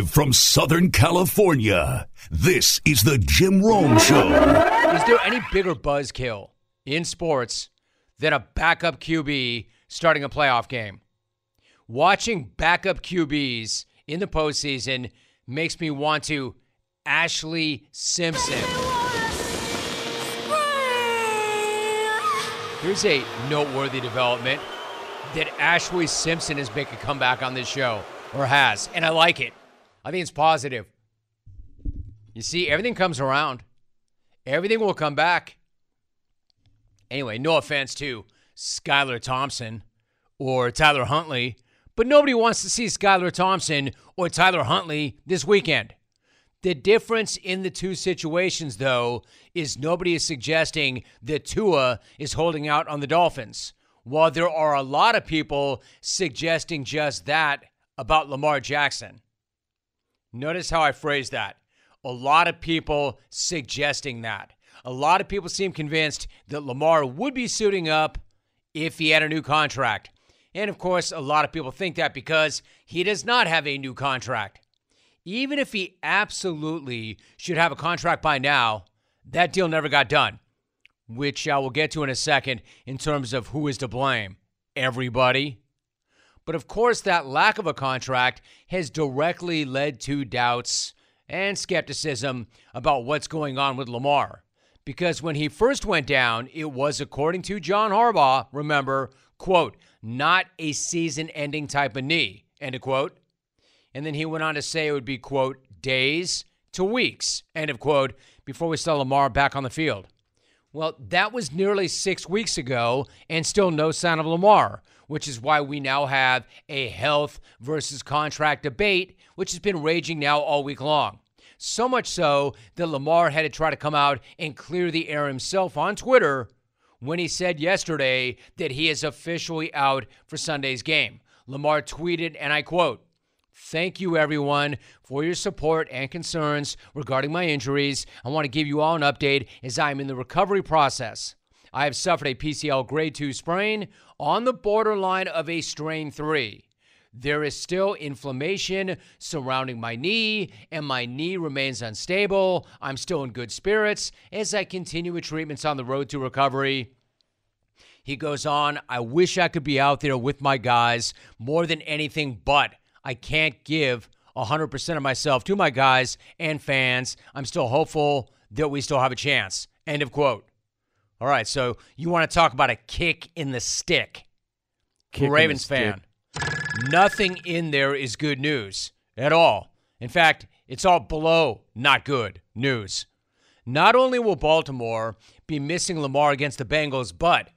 Live from Southern California, this is the Jim Rome Show. Is there any bigger buzzkill in sports than a backup QB starting a playoff game? Watching backup QBs in the postseason makes me want to Ashlee Simpson. Here's a noteworthy development that Ashlee Simpson is making a comeback on this show, or has, and I like it. I think it's positive. You see, everything comes around. Everything will come back. Anyway, no offense to Skylar Thompson or Tyler Huntley, but nobody wants to see Skylar Thompson or Tyler Huntley this weekend. The difference in the two situations, though, is nobody is suggesting that Tua is holding out on the Dolphins. While there are a lot of people suggesting just that about Lamar Jackson. Notice how I phrase that. A lot of people suggesting that. A lot of people seem convinced that Lamar would be suiting up if he had a new contract. And of course, a lot of people think that because he does not have a new contract. Even if he absolutely should have a contract by now, that deal never got done, which I will get to in a second in terms of who is to blame. Everybody. But of course, that lack of a contract has directly led to doubts and skepticism about what's going on with Lamar. Because when he first went down, it was, according to John Harbaugh, remember, quote, not a season ending type of knee, end of quote. And then he went on to say it would be, quote, days to weeks, end of quote, before we saw Lamar back on the field. Well, that was nearly six weeks ago, and still no sign of Lamar, which is why we now have a health versus contract debate, which has been raging now all week long. So much so that Lamar had to try to come out and clear the air himself on Twitter when he said yesterday that he is officially out for Sunday's game. Lamar tweeted, and I quote, Thank you, everyone, for your support and concerns regarding my injuries. I want to give you all an update as I am in the recovery process. I have suffered a PCL grade 2 sprain on the borderline of a strain 3. There is still inflammation surrounding my knee, and my knee remains unstable. I'm still in good spirits as I continue with treatments on the road to recovery. He goes on, I wish I could be out there with my guys more than anything, but I can't give 100% of myself to my guys and fans. I'm still hopeful that we still have a chance. End of quote. All right, so you want to talk about a kick in the stick. Kick Ravens fan. Nothing in there is good news at all. In fact, it's all below not good news. Not only will Baltimore be missing Lamar against the Bengals, but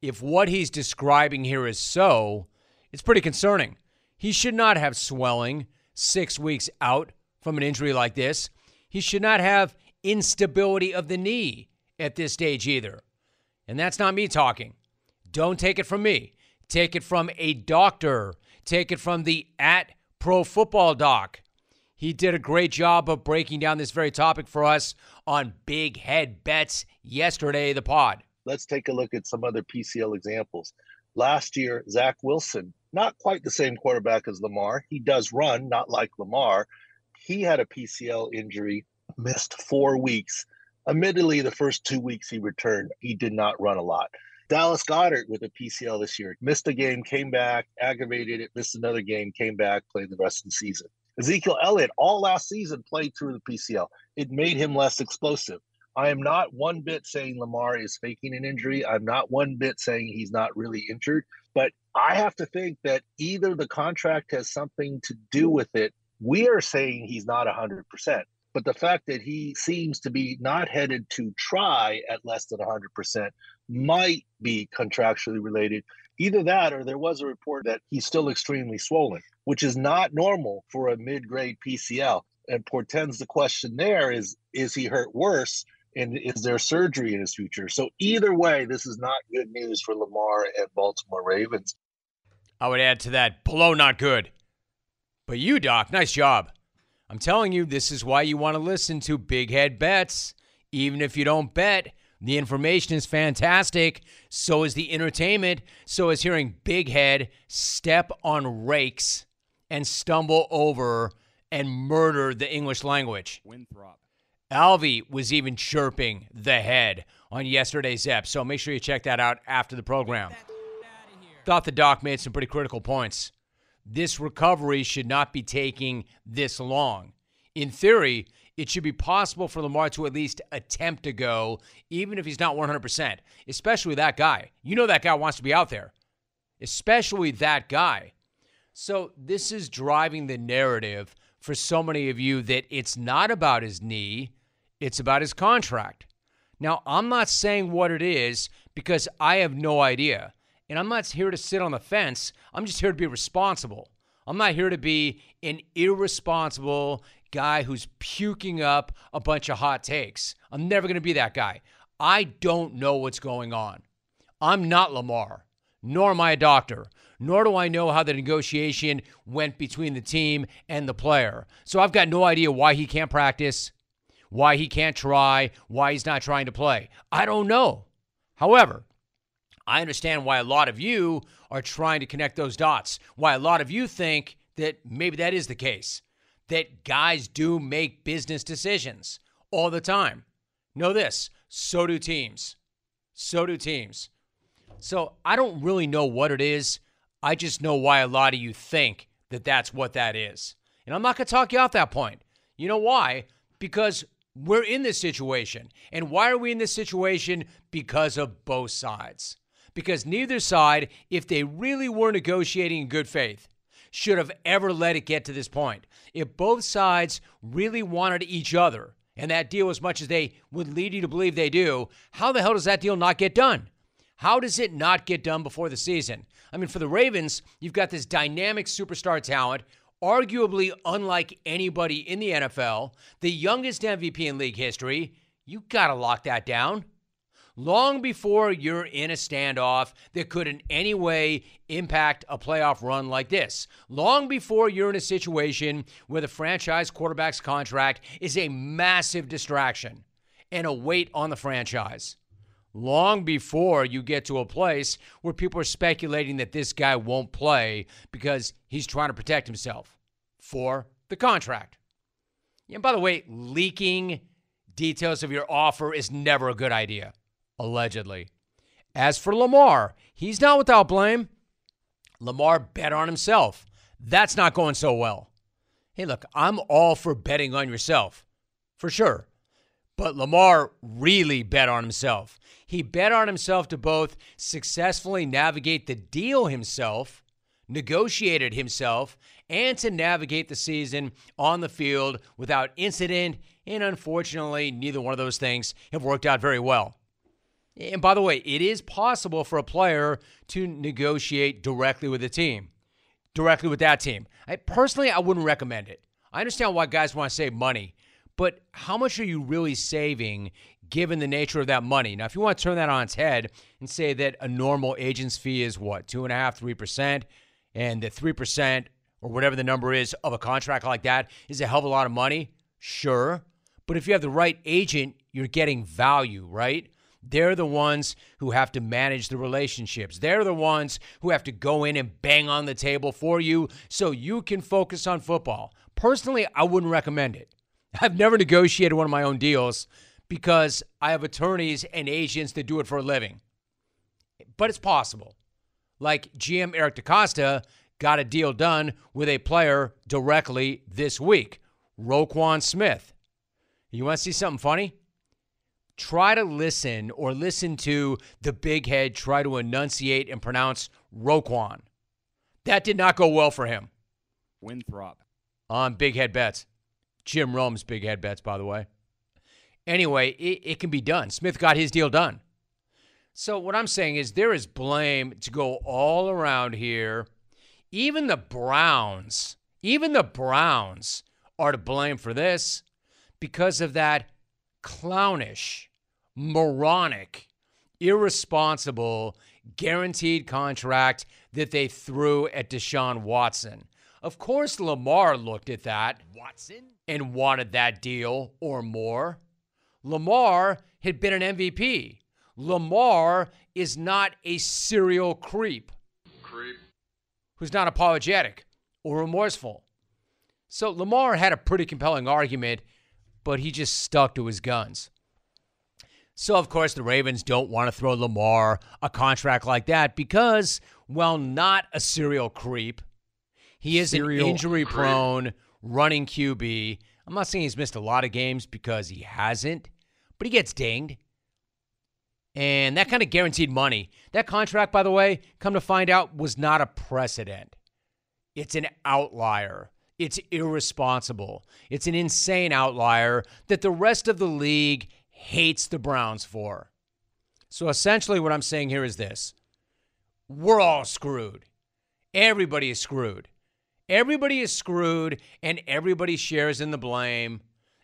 if what he's describing here is so, it's pretty concerning. He should not have swelling six weeks out from an injury like this. He should not have instability of the knee at this stage either. And that's not me talking. Don't take it from me. Take it from a doctor. Take it from the at Pro Football Doc. He did a great job of breaking down this very topic for us on Big Head Bets yesterday, the pod. Let's take a look at some other PCL examples. Last year, Zach Wilson, not quite the same quarterback as Lamar. He does run, not like Lamar. He had a PCL injury, missed four weeks. Admittedly, the first two weeks he returned, he did not run a lot. Dallas Goedert with a PCL this year, missed a game, came back, aggravated it, missed another game, came back, played the rest of the season. Ezekiel Elliott, all last season, played through the PCL. It made him less explosive. I am not one bit saying Lamar is faking an injury. I'm not one bit saying he's not really injured. But I have to think that either the contract has something to do with it. We are saying he's not 100%. But the fact that he seems to be not headed to try at less than 100% might be contractually related. Either that or there was a report that he's still extremely swollen, which is not normal for a mid grade PCL. And portends the question there is is he hurt worse? And is there surgery in his future? So, either way, this is not good news for Lamar and Baltimore Ravens. I would add to that below not good. But you, Doc, nice job. I'm telling you, this is why you want to listen to Big Head Bets. Even if you don't bet, the information is fantastic. So is the entertainment. So is hearing Big Head step on rakes and stumble over and murder the English language. Winthrop. Alvy was even chirping the head on yesterday's ep, so make sure you check that out after the program. Thought the doc made some pretty critical points. This recovery should not be taking this long. In theory, it should be possible for Lamar to at least attempt to go, even if he's not 100%, especially that guy. You know that guy wants to be out there, especially that guy. So, this is driving the narrative for so many of you that it's not about his knee, it's about his contract. Now, I'm not saying what it is because I have no idea. And I'm not here to sit on the fence. I'm just here to be responsible. I'm not here to be an irresponsible guy who's puking up a bunch of hot takes. I'm never going to be that guy. I don't know what's going on. I'm not Lamar, nor am I a doctor, nor do I know how the negotiation went between the team and the player. So I've got no idea why he can't practice, why he can't try, why he's not trying to play. I don't know. However, I understand why a lot of you are trying to connect those dots, why a lot of you think that maybe that is the case that guys do make business decisions all the time. Know this so do teams. So do teams. So I don't really know what it is. I just know why a lot of you think that that's what that is. And I'm not going to talk you off that point. You know why? Because we're in this situation. And why are we in this situation? Because of both sides. Because neither side, if they really were negotiating in good faith, should have ever let it get to this point. If both sides really wanted each other and that deal as much as they would lead you to believe they do, how the hell does that deal not get done? How does it not get done before the season? I mean, for the Ravens, you've got this dynamic superstar talent, arguably unlike anybody in the NFL, the youngest MVP in league history. You got to lock that down long before you're in a standoff that could in any way impact a playoff run like this. Long before you're in a situation where the franchise quarterback's contract is a massive distraction and a weight on the franchise. Long before you get to a place where people are speculating that this guy won't play because he's trying to protect himself for the contract. And by the way, leaking details of your offer is never a good idea allegedly. As for Lamar, he's not without blame. Lamar bet on himself. That's not going so well. Hey, look, I'm all for betting on yourself, for sure. But Lamar really bet on himself. He bet on himself to both successfully navigate the deal himself, negotiated himself, and to navigate the season on the field without incident. And unfortunately, neither one of those things have worked out very well. And by the way, it is possible for a player to negotiate directly with a team, directly with that team. I, personally, I wouldn't recommend it. I understand why guys want to save money, but how much are you really saving given the nature of that money? Now, if you want to turn that on its head and say that a normal agent's fee is what, two and a half, three percent, and the three percent or whatever the number is of a contract like that is a hell of a lot of money, sure. But if you have the right agent, you're getting value, right? They're the ones who have to manage the relationships. They're the ones who have to go in and bang on the table for you so you can focus on football. Personally, I wouldn't recommend it. I've never negotiated one of my own deals because I have attorneys and agents that do it for a living. But it's possible. Like GM Eric DeCosta got a deal done with a player directly this week, Roquan Smith. You want to see something funny? Try to listen or listen to the big head try to enunciate and pronounce Roquan. That did not go well for him. Winthrop. On Big Head Bets. Jim Rome's Big Head Bets, by the way. Anyway, it, it can be done. Smith got his deal done. So, what I'm saying is there is blame to go all around here. Even the Browns, even the Browns are to blame for this because of that clownish, moronic, irresponsible, guaranteed contract that they threw at Deshaun Watson. Of course, Lamar looked at that Watson and wanted that deal or more. Lamar had been an MVP. Lamar is not a serial creep. Creep. Who's not apologetic or remorseful. So Lamar had a pretty compelling argument, but he just stuck to his guns. So, of course, the Ravens don't want to throw Lamar a contract like that because, well, not a serial creep. He is serial an injury prone running QB. I'm not saying he's missed a lot of games because he hasn't, but he gets dinged. And that kind of guaranteed money. That contract, by the way, come to find out, was not a precedent. It's an outlier. It's irresponsible. It's an insane outlier that the rest of the league hates the Browns for. So essentially, what I'm saying here is this we're all screwed. Everybody is screwed. Everybody is screwed, and everybody shares in the blame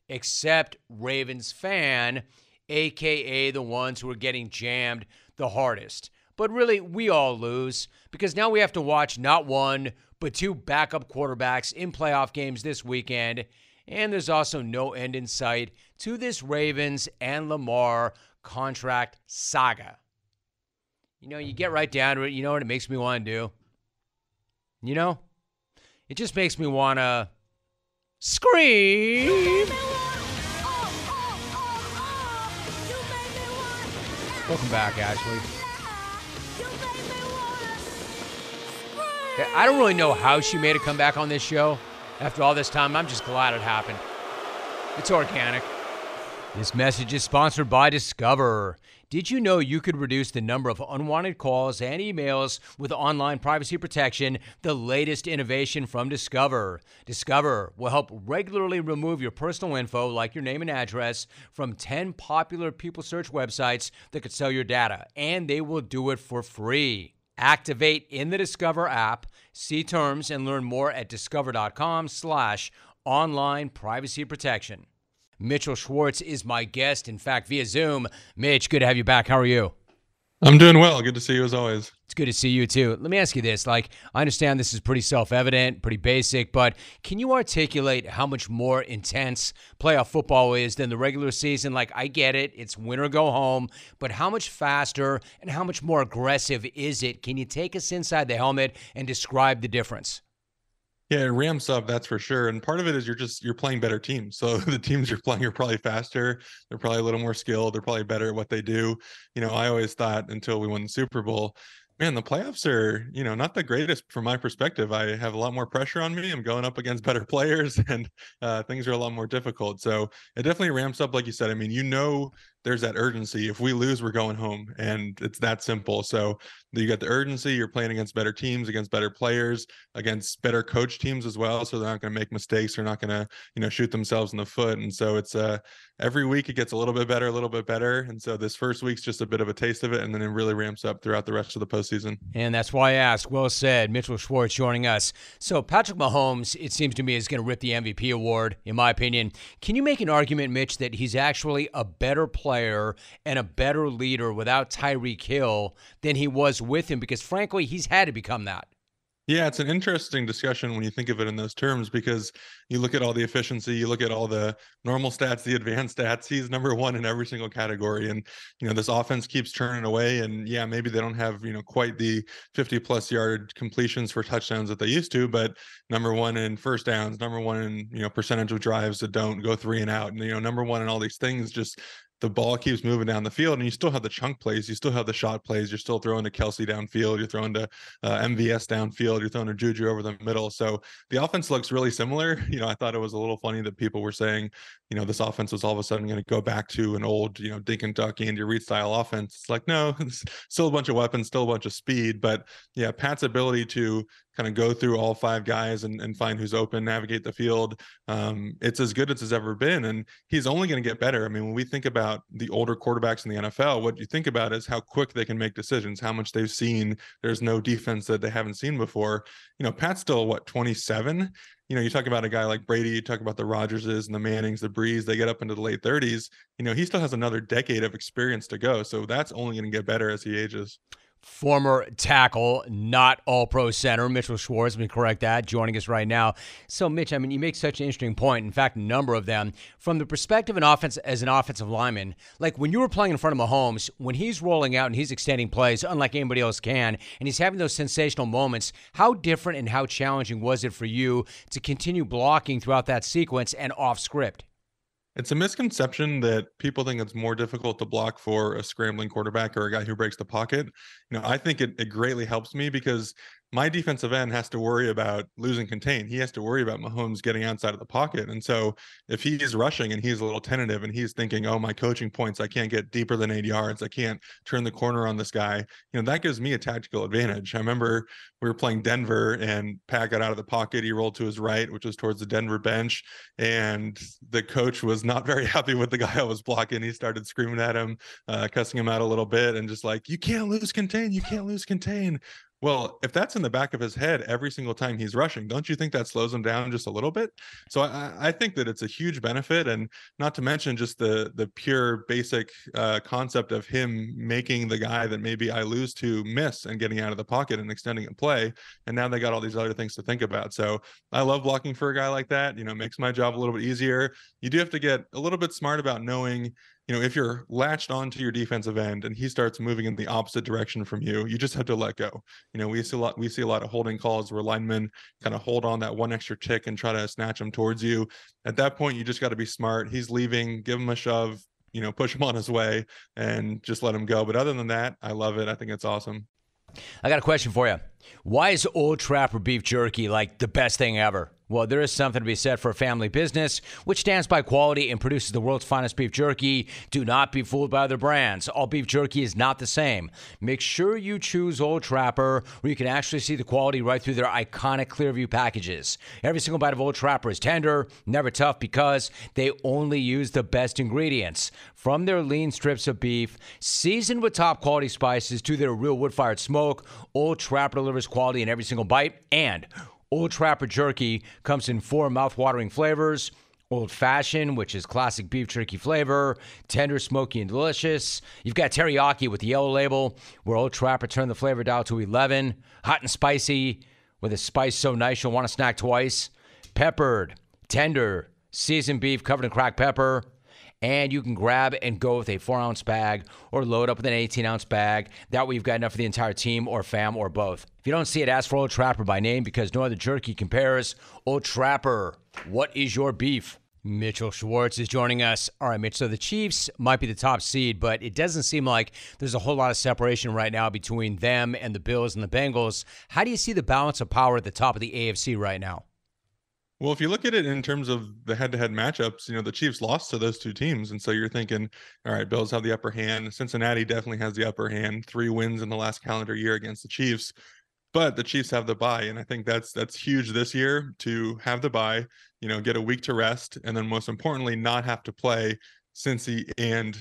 except Ravens fan, aka the ones who are getting jammed the hardest. But really, we all lose because now we have to watch not one, but two backup quarterbacks in playoff games this weekend. And there's also no end in sight to this Ravens and Lamar contract saga. You know, you get right down to it. You know what it makes me want to do? You know? It just makes me want to scream. Welcome back, Ashlee. I don't really know how she made a comeback on this show after all this time. I'm just glad it happened. It's organic. This message is sponsored by Discover. Did you know you could reduce the number of unwanted calls and emails with online privacy protection, the latest innovation from Discover? Discover will help regularly remove your personal info, like your name and address, from 10 popular people search websites that could sell your data, and they will do it for free. Activate in the Discover app. See terms and learn more at discover.com slash online privacy protection. Mitchell Schwartz is my guest, in fact, via Zoom. Mitch, good to have you back. How are you? I'm doing well. Good to see you as always. It's good to see you too. Let me ask you this. Like, I understand this is pretty self evident, pretty basic, but can you articulate how much more intense playoff football is than the regular season? Like, I get it, it's win or go home, but how much faster and how much more aggressive is it? Can you take us inside the helmet and describe the difference? Yeah, it ramps up, that's for sure. And part of it is you're just you're playing better teams. So the teams you're playing are probably faster. They're probably a little more skilled. They're probably better at what they do. You know, I always thought until we won the Super Bowl, man, the playoffs are, you know, not the greatest from my perspective. I have a lot more pressure on me. I'm going up against better players and uh, things are a lot more difficult. So it definitely ramps up, like you said. I mean, you know, there's that urgency. If we lose, we're going home, and it's that simple. So you got the urgency. You're playing against better teams, against better players, against better coach teams as well. So they're not going to make mistakes. They're not going to, you know, shoot themselves in the foot. And so it's uh every week it gets a little bit better, a little bit better. And so this first week's just a bit of a taste of it, and then it really ramps up throughout the rest of the postseason. And that's why I ask. Well said, Mitchell Schwartz joining us. So Patrick Mahomes, it seems to me, is going to rip the MVP award, in my opinion. Can you make an argument, Mitch, that he's actually a better player and a better leader without Tyreek Hill than he was with him because frankly, he's had to become that. Yeah, it's an interesting discussion when you think of it in those terms because you look at all the efficiency, you look at all the normal stats, the advanced stats. He's number one in every single category, and you know this offense keeps turning away. And yeah, maybe they don't have you know quite the 50 plus yard completions for touchdowns that they used to, but number one in first downs, number one in you know percentage of drives that don't go three and out, and you know number one in all these things. Just the ball keeps moving down the field and you still have the chunk plays you still have the shot plays you're still throwing to kelce downfield you're throwing to uh, mvs downfield you're throwing to juju over the middle. So the offense looks really similar. You know i thought it was a little funny that people were saying you know this offense was all of a sudden going to go back to an old you know dink and duck andy reid style offense. It's like no it's still a bunch of weapons still a bunch of speed but yeah pat's ability to kind of go through all five guys and, and find who's open, navigate the field. Um, it's as good as it's ever been. And he's only going to get better. I mean, when we think about the older quarterbacks in the NFL, what you think about is how quick they can make decisions, how much they've seen. There's no defense that they haven't seen before. You know, Pat's still what, 27? you know, you talk about a guy like Brady, you talk about the Rodgerses and the Mannings, the Brees, they get up into the late 30s. You know, he still has another decade of experience to go. So that's only going to get better as he ages. Former tackle, not all pro center, Mitchell Schwartz. Let me correct that, joining us right now. So, Mitch, I mean, you make such an interesting point. In fact, a number of them. From the perspective of an offense as an offensive lineman, like when you were playing in front of Mahomes, when he's rolling out and he's extending plays, unlike anybody else can, and he's having those sensational moments, how different and how challenging was it for you to continue blocking throughout that sequence and off script? It's a misconception that people think it's more difficult to block for a scrambling quarterback or a guy who breaks the pocket. You know, I think it, it greatly helps me because my defensive end has to worry about losing contain. He has to worry about Mahomes getting outside of the pocket. And so if he's rushing and he's a little tentative and he's thinking, oh, my coaching points, I can't get deeper than eight yards. I can't turn the corner on this guy. You know, that gives me a tactical advantage. I remember we were playing Denver and Pat got out of the pocket. He rolled to his right, which was towards the Denver bench. And the coach was not very happy with the guy I was blocking. He started screaming at him, uh, cussing him out a little bit and just like, you can't lose contain. You can't lose contain. Well, if that's in the back of his head every single time he's rushing, don't you think that slows him down just a little bit? So I, I think that it's a huge benefit, and not to mention just the the pure basic uh, concept of him making the guy that maybe I lose to miss and getting out of the pocket and extending a play. And now they got all these other things to think about. So I love blocking for a guy like that. You know, makes my job a little bit easier. You do have to get a little bit smart about knowing you know, if you're latched onto your defensive end and he starts moving in the opposite direction from you, you just have to let go. You know, we see a lot we see a lot of holding calls where linemen kind of hold on that one extra tick and try to snatch him towards you. At that point, you just got to be smart. He's leaving, give him a shove, you know, push him on his way and just let him go. But other than that, I love it. I think it's awesome. I got a question for you. Why is Old Trapper beef jerky like the best thing ever? Well, there is something to be said for a family business which stands by quality and produces the world's finest beef jerky. Do not be fooled by other brands. All beef jerky is not the same. Make sure you choose Old Trapper where you can actually see the quality right through their iconic Clearview packages. Every single bite of Old Trapper is tender, never tough because they only use the best ingredients. From their lean strips of beef, seasoned with top quality spices to their real wood fired smoke, Old Trapper delivers quality in every single bite and Old Trapper Jerky comes in four mouth-watering flavors. Old fashioned, which is classic beef jerky flavor, tender, smoky, and delicious. You've got teriyaki with the yellow label, where Old Trapper turned the flavor dial to 11. Hot and spicy, with a spice so nice you'll want to snack twice. Peppered, tender, seasoned beef covered in cracked pepper and you can grab and go with a four ounce bag or load up with an 18 ounce bag. That way, you've got enough for the entire team or fam or both. If you don't see it, ask for Old Trapper by name because no other jerky compares. Old Trapper, what is your beef? Mitchell Schwartz is joining us. All right, Mitch. So the Chiefs might be the top seed, but it doesn't seem like there's a whole lot of separation right now between them and the Bills and the Bengals. How do you see the balance of power at the top of the AFC right now? Well, if you look at it in terms of the head-to-head matchups, you know the Chiefs lost to those two teams, and so you're thinking, all right, Bills have the upper hand. Cincinnati definitely has the upper hand. Three wins in the last calendar year against the Chiefs, but the Chiefs have the bye, and I think that's that's huge this year to have the bye. You know, get a week to rest, and then most importantly, not have to play Cincy and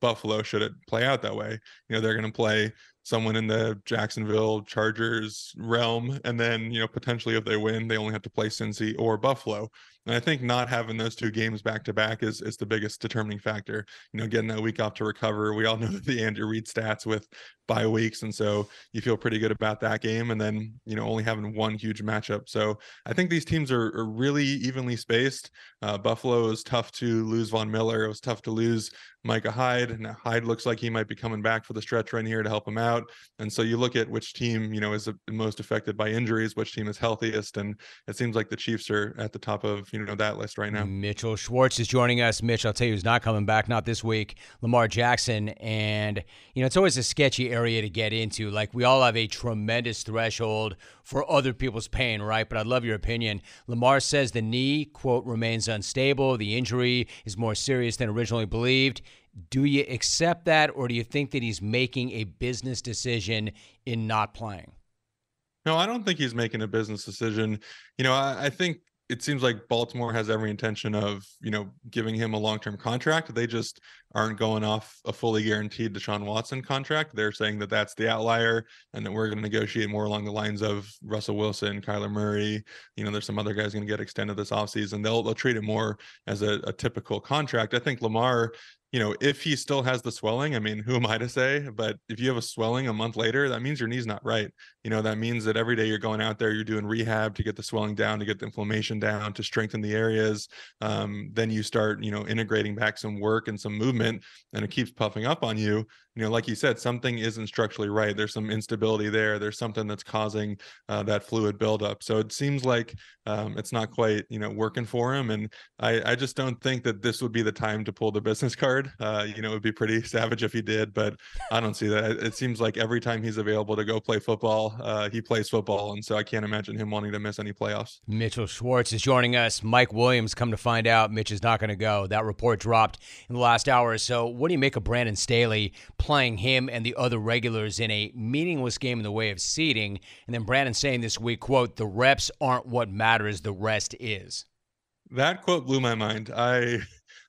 Buffalo. Should it play out that way, you know they're going to play someone in the Jacksonville Chargers realm. And then, you know, potentially if they win, they only have to play Cincy or Buffalo. And I think not having those two games back to back is is the biggest determining factor. You know, getting that week off to recover. We all know the Andrew Reid stats with bye weeks, and so you feel pretty good about that game. And then you know only having one huge matchup. So I think these teams are, are really evenly spaced. Uh, Buffalo is tough to lose Von Miller. It was tough to lose Micah Hyde. Now Hyde looks like he might be coming back for the stretch run here to help him out. And so you look at which team you know is most affected by injuries, which team is healthiest, and it seems like the Chiefs are at the top of you know that list right now. Mitchell Schwartz is joining us. Mitch, I'll tell you who's not coming back, not this week. Lamar Jackson, and you know it's always a sketchy area to get into. Like we all have a tremendous threshold for other people's pain, right? But I'd love your opinion. Lamar says the knee quote remains unstable. The injury is more serious than originally believed. Do you accept that, or do you think that he's making a business decision in not playing? No, I don't think he's making a business decision. You know, I, I think it seems like Baltimore has every intention of, you know, giving him a long-term contract. They just aren't going off a fully guaranteed Deshaun Watson contract. They're saying that that's the outlier and that we're going to negotiate more along the lines of Russell Wilson, Kyler Murray. You know, there's some other guys going to get extended this offseason. They'll, they'll treat it more as a, a typical contract. I think Lamar you know, if he still has the swelling, I mean, who am I to say? But if you have a swelling a month later, that means your knee's not right. You know, that means that every day you're going out there, you're doing rehab to get the swelling down, to get the inflammation down, to strengthen the areas. Um, then you start, you know, integrating back some work and some movement, and it keeps puffing up on you you know, like you said, something isn't structurally right. There's some instability there. There's something that's causing uh, that fluid buildup. So it seems like um, it's not quite, you know, working for him. And I, I just don't think that this would be the time to pull the business card. Uh, you know, it would be pretty savage if he did, but I don't see that. It seems like every time he's available to go play football, uh, he plays football. And so I can't imagine him wanting to miss any playoffs. Mitchell Schwartz is joining us. Mike Williams, come to find out, Mitch is not going to go. That report dropped in the last hour or so. What do you make of Brandon Staley? playing him and the other regulars in a meaningless game in the way of seeding. And then Brandon saying this week, quote, the reps aren't what matters, the rest is. That quote blew my mind. I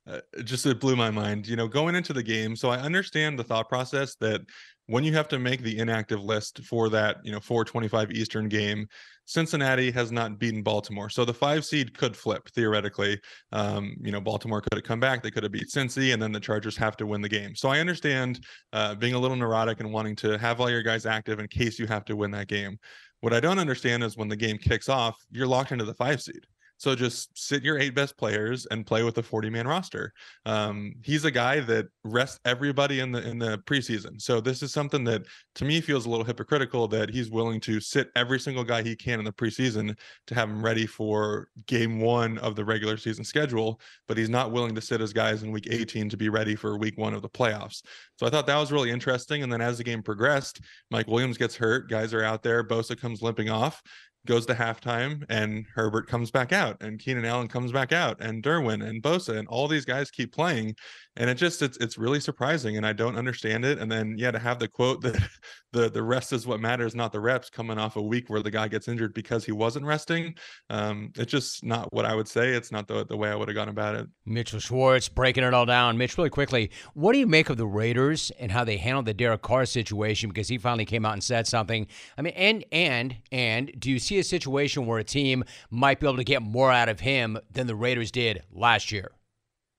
uh, just it blew my mind. You know, going into the game, so I understand the thought process that when you have to make the inactive list for that, you know, 425 Eastern game, Cincinnati has not beaten Baltimore. So the five seed could flip theoretically. Um, you know, Baltimore could have come back. They could have beat Cincy, and then the Chargers have to win the game. So I understand uh, being a little neurotic and wanting to have all your guys active in case you have to win that game. What I don't understand is when the game kicks off, you're locked into the five seed. So just sit your eight best players and play with a 40 man roster. Um, he's a guy that rests everybody in the in the preseason. So this is something that to me feels a little hypocritical that he's willing to sit every single guy he can in the preseason to have him ready for game one of the regular season schedule, but he's not willing to sit his guys in week 18 to be ready for week one of the playoffs. So I thought that was really interesting. And then as the game progressed, Mike Williams gets hurt, guys are out there, Bosa comes limping off goes to halftime and Herbert comes back out and Keenan Allen comes back out and Derwin and Bosa and all these guys keep playing and it just it's it's really surprising and I don't understand it and then yeah to have the quote that the the rest is what matters not the reps coming off a week where the guy gets injured because he wasn't resting um it's just not what I would say it's not the the way I would have gone about it. Mitchell Schwartz breaking it all down. Mitch really quickly what do you make of the Raiders and how they handled the Derek Carr situation because he finally came out and said something? I mean and and and do you see see a situation where a team might be able to get more out of him than the Raiders did last year.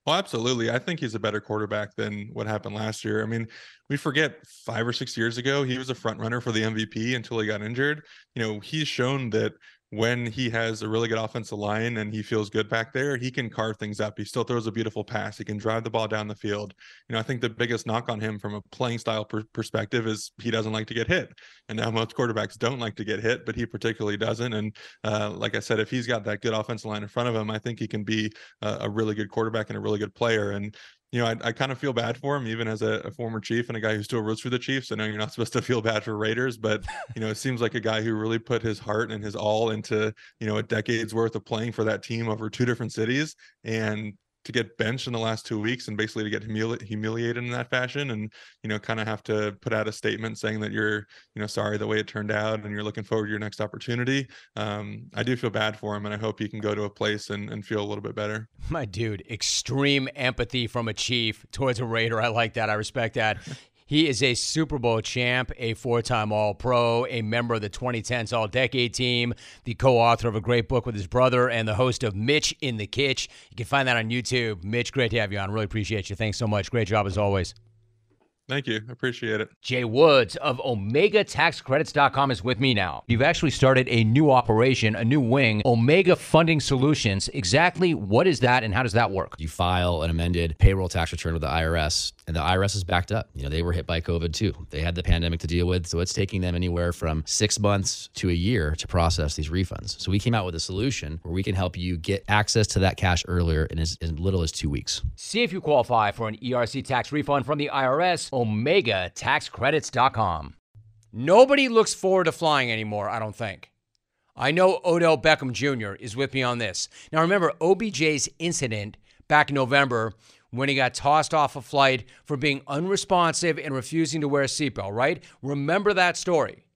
Well, absolutely. I think he's a better quarterback than what happened last year. I mean, we forget five or six years ago, he was a front runner for the MVP until he got injured. You know, he's shown that when he has a really good offensive line and he feels good back there, he can carve things up. He still throws a beautiful pass. He can drive the ball down the field. You know, I think the biggest knock on him from a playing style per- perspective is he doesn't like to get hit. And now most quarterbacks don't like to get hit, but he particularly doesn't. And uh, like I said, if he's got that good offensive line in front of him, I think he can be a, a really good quarterback and a really good player. And you know, I, I kind of feel bad for him, even as a, a, former Chief and a guy who still roots for the Chiefs. I know you're not supposed to feel bad for Raiders, but you know, it seems like a guy who really put his heart and his all into you know a decade's worth of playing for that team over two different cities, and to get benched in the last two weeks and basically to get humili- humiliated in that fashion and you know kind of have to put out a statement saying that you're you know sorry the way it turned out and you're looking forward to your next opportunity um, i do feel bad for him and i hope he can go to a place and, and feel a little bit better. My dude extreme empathy from a chief towards a raider. I like that. I respect that He is a Super Bowl champ, a four time All Pro, a member of the 2010s All Decade team, the co author of a great book with his brother, and the host of Mitch in the Kitch. You can find that on YouTube. Mitch, great to have you on. Really appreciate you. Thanks so much. Great job as always. Thank you. Appreciate it. Jay Woods of OmegaTaxCredits.com is with me now. You've actually started a new operation, a new wing, Omega Funding Solutions. Exactly what is that and how does that work? You file an amended payroll tax return with the IRS, and the IRS is backed up. You know, they were hit by COVID too. They had the pandemic to deal with, so it's taking them anywhere from six months to a year to process these refunds. So we came out with a solution where we can help you get access to that cash earlier in as, as little as two weeks. See if you qualify for an ERC tax refund from the IRS OmegaTaxCredits.com. Nobody looks forward to flying anymore, I don't think. I know Odell Beckham Jr. is with me on this. Now, remember OBJ's incident back in November when he got tossed off a flight for being unresponsive and refusing to wear a seatbelt, right? Remember that story.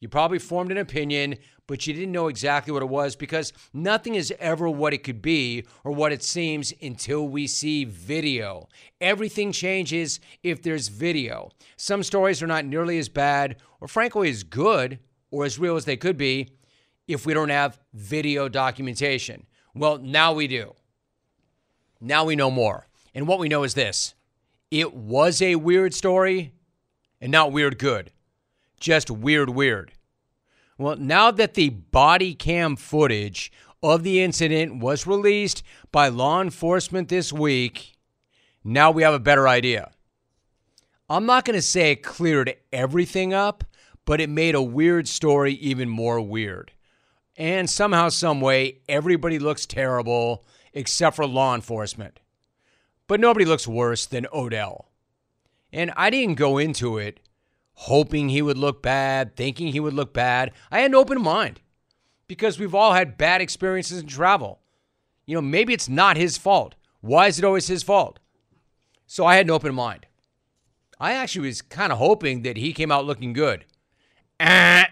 You probably formed an opinion, but you didn't know exactly what it was because nothing is ever what it could be or what it seems until we see video. Everything changes if there's video. Some stories are not nearly as bad or, frankly, as good or as real as they could be if we don't have video documentation. Well, now we do. Now we know more. And what we know is this it was a weird story and not weird good, just weird, weird. Well, now that the body cam footage of the incident was released by law enforcement this week, now we have a better idea. I'm not going to say it cleared everything up, but it made a weird story even more weird. And somehow, some way, everybody looks terrible except for law enforcement. But nobody looks worse than Odell. And I didn't go into it hoping he would look bad, thinking he would look bad. I had an open mind because we've all had bad experiences in travel. You know, maybe it's not his fault. Why is it always his fault? So I had an open mind. I actually was kind of hoping that he came out looking good. Ah.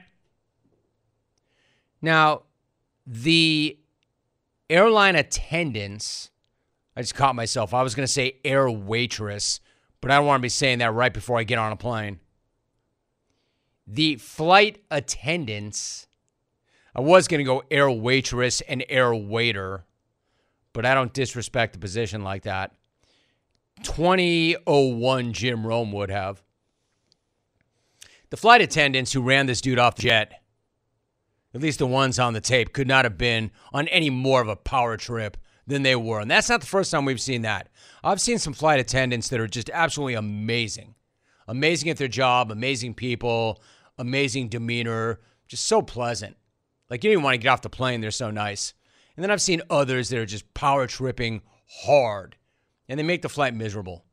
Now, the airline attendants, I just caught myself. I was going to say air waitress, but I don't want to be saying that right before I get on a plane. The flight attendants, I was going to go air waitress and air waiter, but I don't disrespect the position like that. 2001 Jim Rome would have. The flight attendants who ran this dude off the jet, at least the ones on the tape, could not have been on any more of a power trip than they were. And that's not the first time we've seen that. I've seen some flight attendants that are just absolutely amazing. Amazing at their job, amazing people, amazing demeanor, just so pleasant. Like you don't even want to get off the plane, they're so nice. And then I've seen others that are just power tripping hard and they make the flight miserable.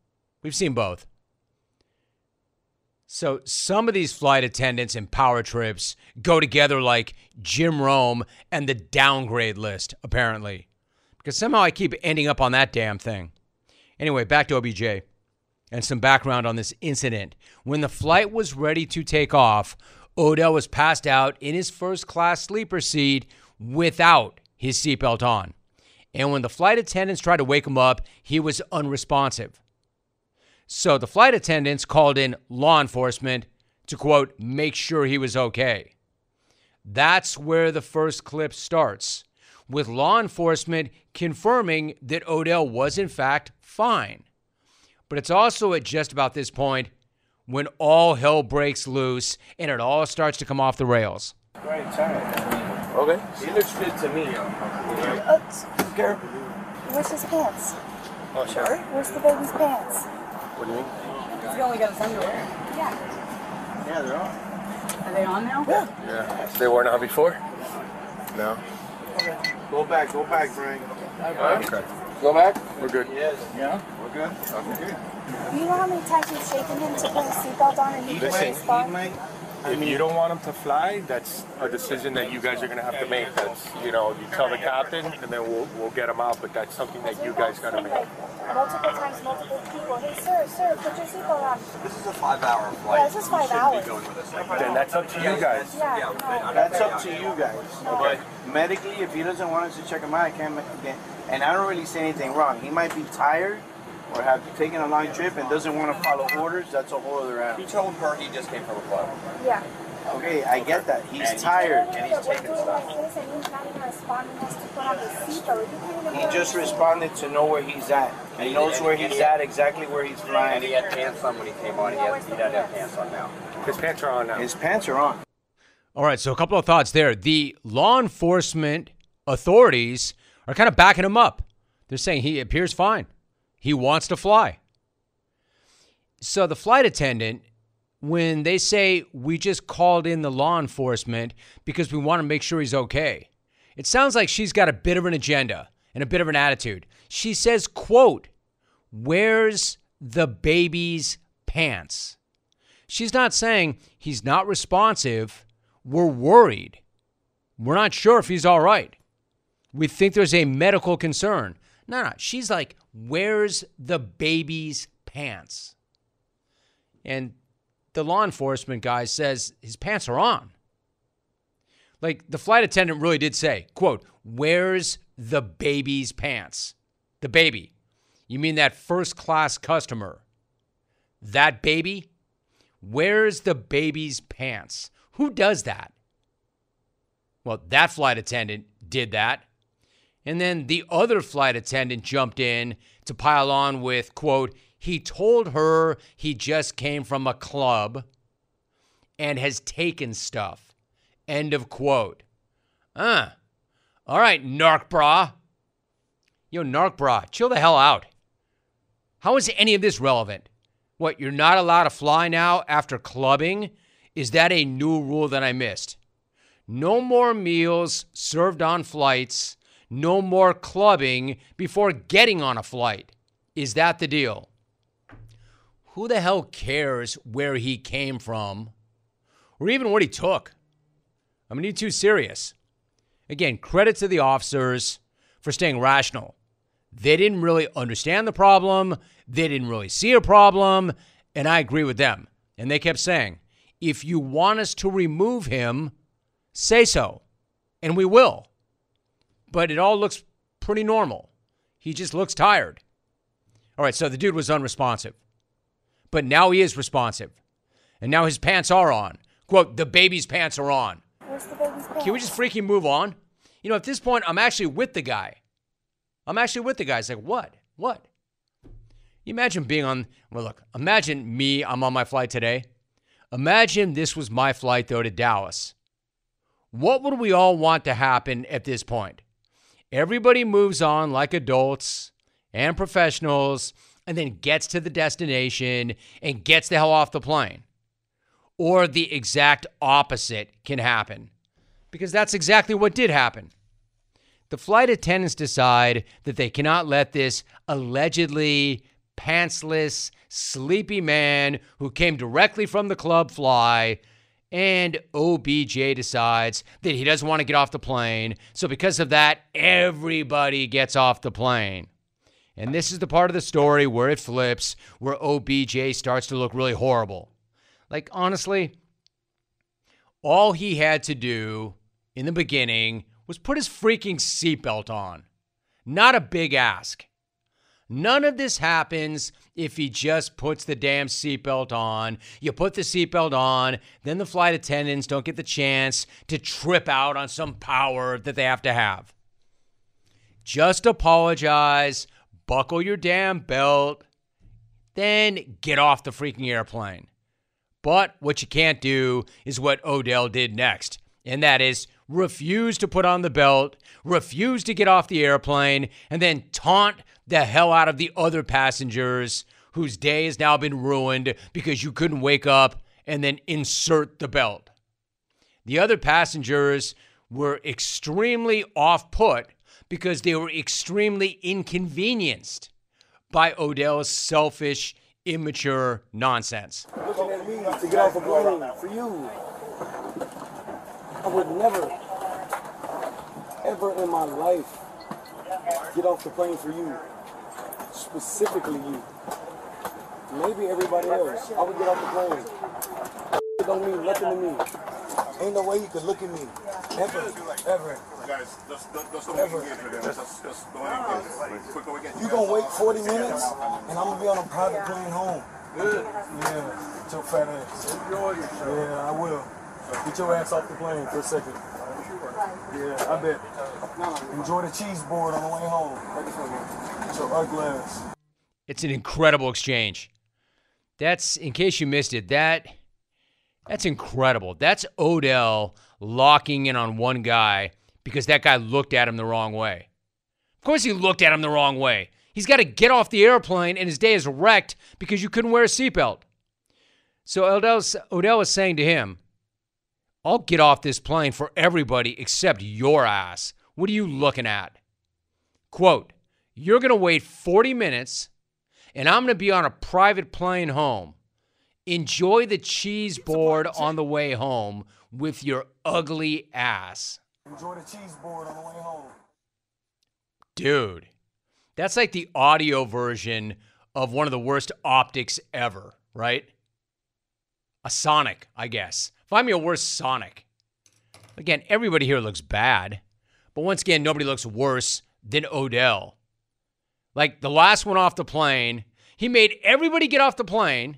We've seen both. So some of these flight attendants and power trips go together like Jim Rome and the downgrade list, apparently. Because somehow I keep ending up on that damn thing. Anyway, back to OBJ and some background on this incident. When the flight was ready to take off, Odell was passed out in his first class sleeper seat without his seatbelt on. And when the flight attendants tried to wake him up, he was unresponsive. So the flight attendants called in law enforcement to quote, make sure he was okay. That's where the first clip starts, with law enforcement confirming that Odell was in fact fine. But it's also at just about this point when all hell breaks loose and it all starts to come off the rails. Right time. Okay. He looks good to me. Girl, oh, where's his pants? Oh, sure. Where's the baby's pants? What do you mean? He's only got his underwear. Yeah. Yeah, they're on. Are they on now? Yeah. Yeah. They weren't on before? No. Go back, go back, Frank. Okay. Go back? We're good. Yes. Yeah? We're good? Okay. You know how many times we've shaken him to put his seatbelt on and he didn't Listen, respond? If you don't want him to fly, that's a decision that you guys are gonna have to make. That's, you know, you tell the captain and then we'll, we'll get him out, but that's something that you guys gotta make. Multiple times, multiple people. Hey, sir, sir, put your seatbelt on. This is a five-hour flight. Yeah, this is five hours. Going with. Then that's up to you guys. Yeah, no. That's up to you guys. But medically, if he doesn't want us to check him out, I can't. make- again, And I don't really see anything wrong. He might be tired or have taken a long trip and doesn't want to follow orders. That's a whole other animal. He told her he just came from a club. Yeah. Okay, I get that. He's And he- tired. And he's taking doing stuff. like this and he's not even responding us to put on his seatbelt. You can't even He just responded to know where he's at. He knows where he's at, exactly where he's flying. And he had pants on when he came on. He, had, he doesn't have pants on now. His pants are on now. His pants are on. All right, so a couple of thoughts there. The law enforcement authorities are kind of backing him up. They're saying he appears fine. He wants to fly. So the flight attendant, when they say we just called in the law enforcement because we want to make sure he's okay, it sounds like she's got a bit of an agenda and a bit of an attitude. She says, quote, where's the baby's pants? She's not saying he's not responsive. We're worried. We're not sure if he's all right. We think there's a medical concern. No, no. She's like, where's the baby's pants? And the law enforcement guy says his pants are on. Like the flight attendant really did say, quote, where's the baby's pants? The baby. You mean that first class customer? That baby? Where's the baby's pants? Who does that? Well, that flight attendant did that. And then the other flight attendant jumped in to pile on with, quote, He told her he just came from a club and has taken stuff. End of quote. Ah. All right, narc bra. Yo, narc bra, chill the hell out. How is any of this relevant? What, you're not allowed to fly now after clubbing? Is that a new rule that I missed? No more meals served on flights, no more clubbing before getting on a flight. Is that the deal? Who the hell cares where he came from or even what he took? I mean, he's too serious. Again, credit to the officers for staying rational. They didn't really understand the problem, they didn't really see a problem, and I agree with them. And they kept saying, if you want us to remove him, say so, and we will. But it all looks pretty normal. He just looks tired. All right, so the dude was unresponsive. But now he is responsive. And now his pants are on. Quote, the baby's pants are on. Where's the baby's pants? Can we just freaking move on? You know, at this point, I'm actually with the guy. I'm actually with the guy. It's like, what? What? You imagine being on, well, look, imagine me, I'm on my flight today. Imagine this was my flight, though, to Dallas. What would we all want to happen at this point? Everybody moves on like adults and professionals and then gets to the destination and gets the hell off the plane. Or the exact opposite can happen. Because that's exactly what did happen. The flight attendants decide that they cannot let this allegedly pantsless, sleepy man who came directly from the club fly. And OBJ decides that he doesn't want to get off the plane. So, because of that, everybody gets off the plane. And this is the part of the story where it flips, where OBJ starts to look really horrible. Like, honestly, all he had to do in the beginning was put his freaking seatbelt on. Not a big ask. None of this happens if he just puts the damn seatbelt on. You put the seatbelt on, then the flight attendants don't get the chance to trip out on some power that they have to have. Just apologize, buckle your damn belt, then get off the freaking airplane. But what you can't do is what Odell did next, and that is refuse to put on the belt, refuse to get off the airplane, and then taunt the hell out of the other passengers whose day has now been ruined because you couldn't wake up and then insert the belt. The other passengers were extremely off put because they were extremely inconvenienced by Odell's selfish, immature nonsense. Looking at me to get off a plane for you. I would never, ever in my life, get off the plane for you. Specifically you. Maybe everybody else. I would get off the plane. It don't mean nothing to me. Ain't no way you could look at me. Ever. Ever. Guys, Ever. go. You gonna wait 40 minutes and I'm gonna be on a private plane home. Good. Yeah. Your fat ass. Enjoy yourself. Yeah, I will. Get your ass off the plane for a second. Yeah, I bet. Enjoy the cheese board on the way home. With your ugly ass. It's an incredible exchange. That's in case you missed it. That that's incredible. That's Odell locking in on one guy because that guy looked at him the wrong way. Of course he looked at him the wrong way. He's got to get off the airplane and his day is wrecked because you couldn't wear a seatbelt. So Odell's, Odell was saying to him, I'll get off this plane for everybody except your ass. What are you looking at? Quote, You're going to wait 40 minutes and I'm going to be on a private plane home. Enjoy the cheese board on the way home with your ugly ass. Enjoy the cheese board on the way home. Dude, that's like the audio version of one of the worst optics ever, right? A Sonic, I guess. Find me a worse Sonic. Again, everybody here looks bad, but once again, nobody looks worse than Odell. Like the last one off the plane, he made everybody get off the plane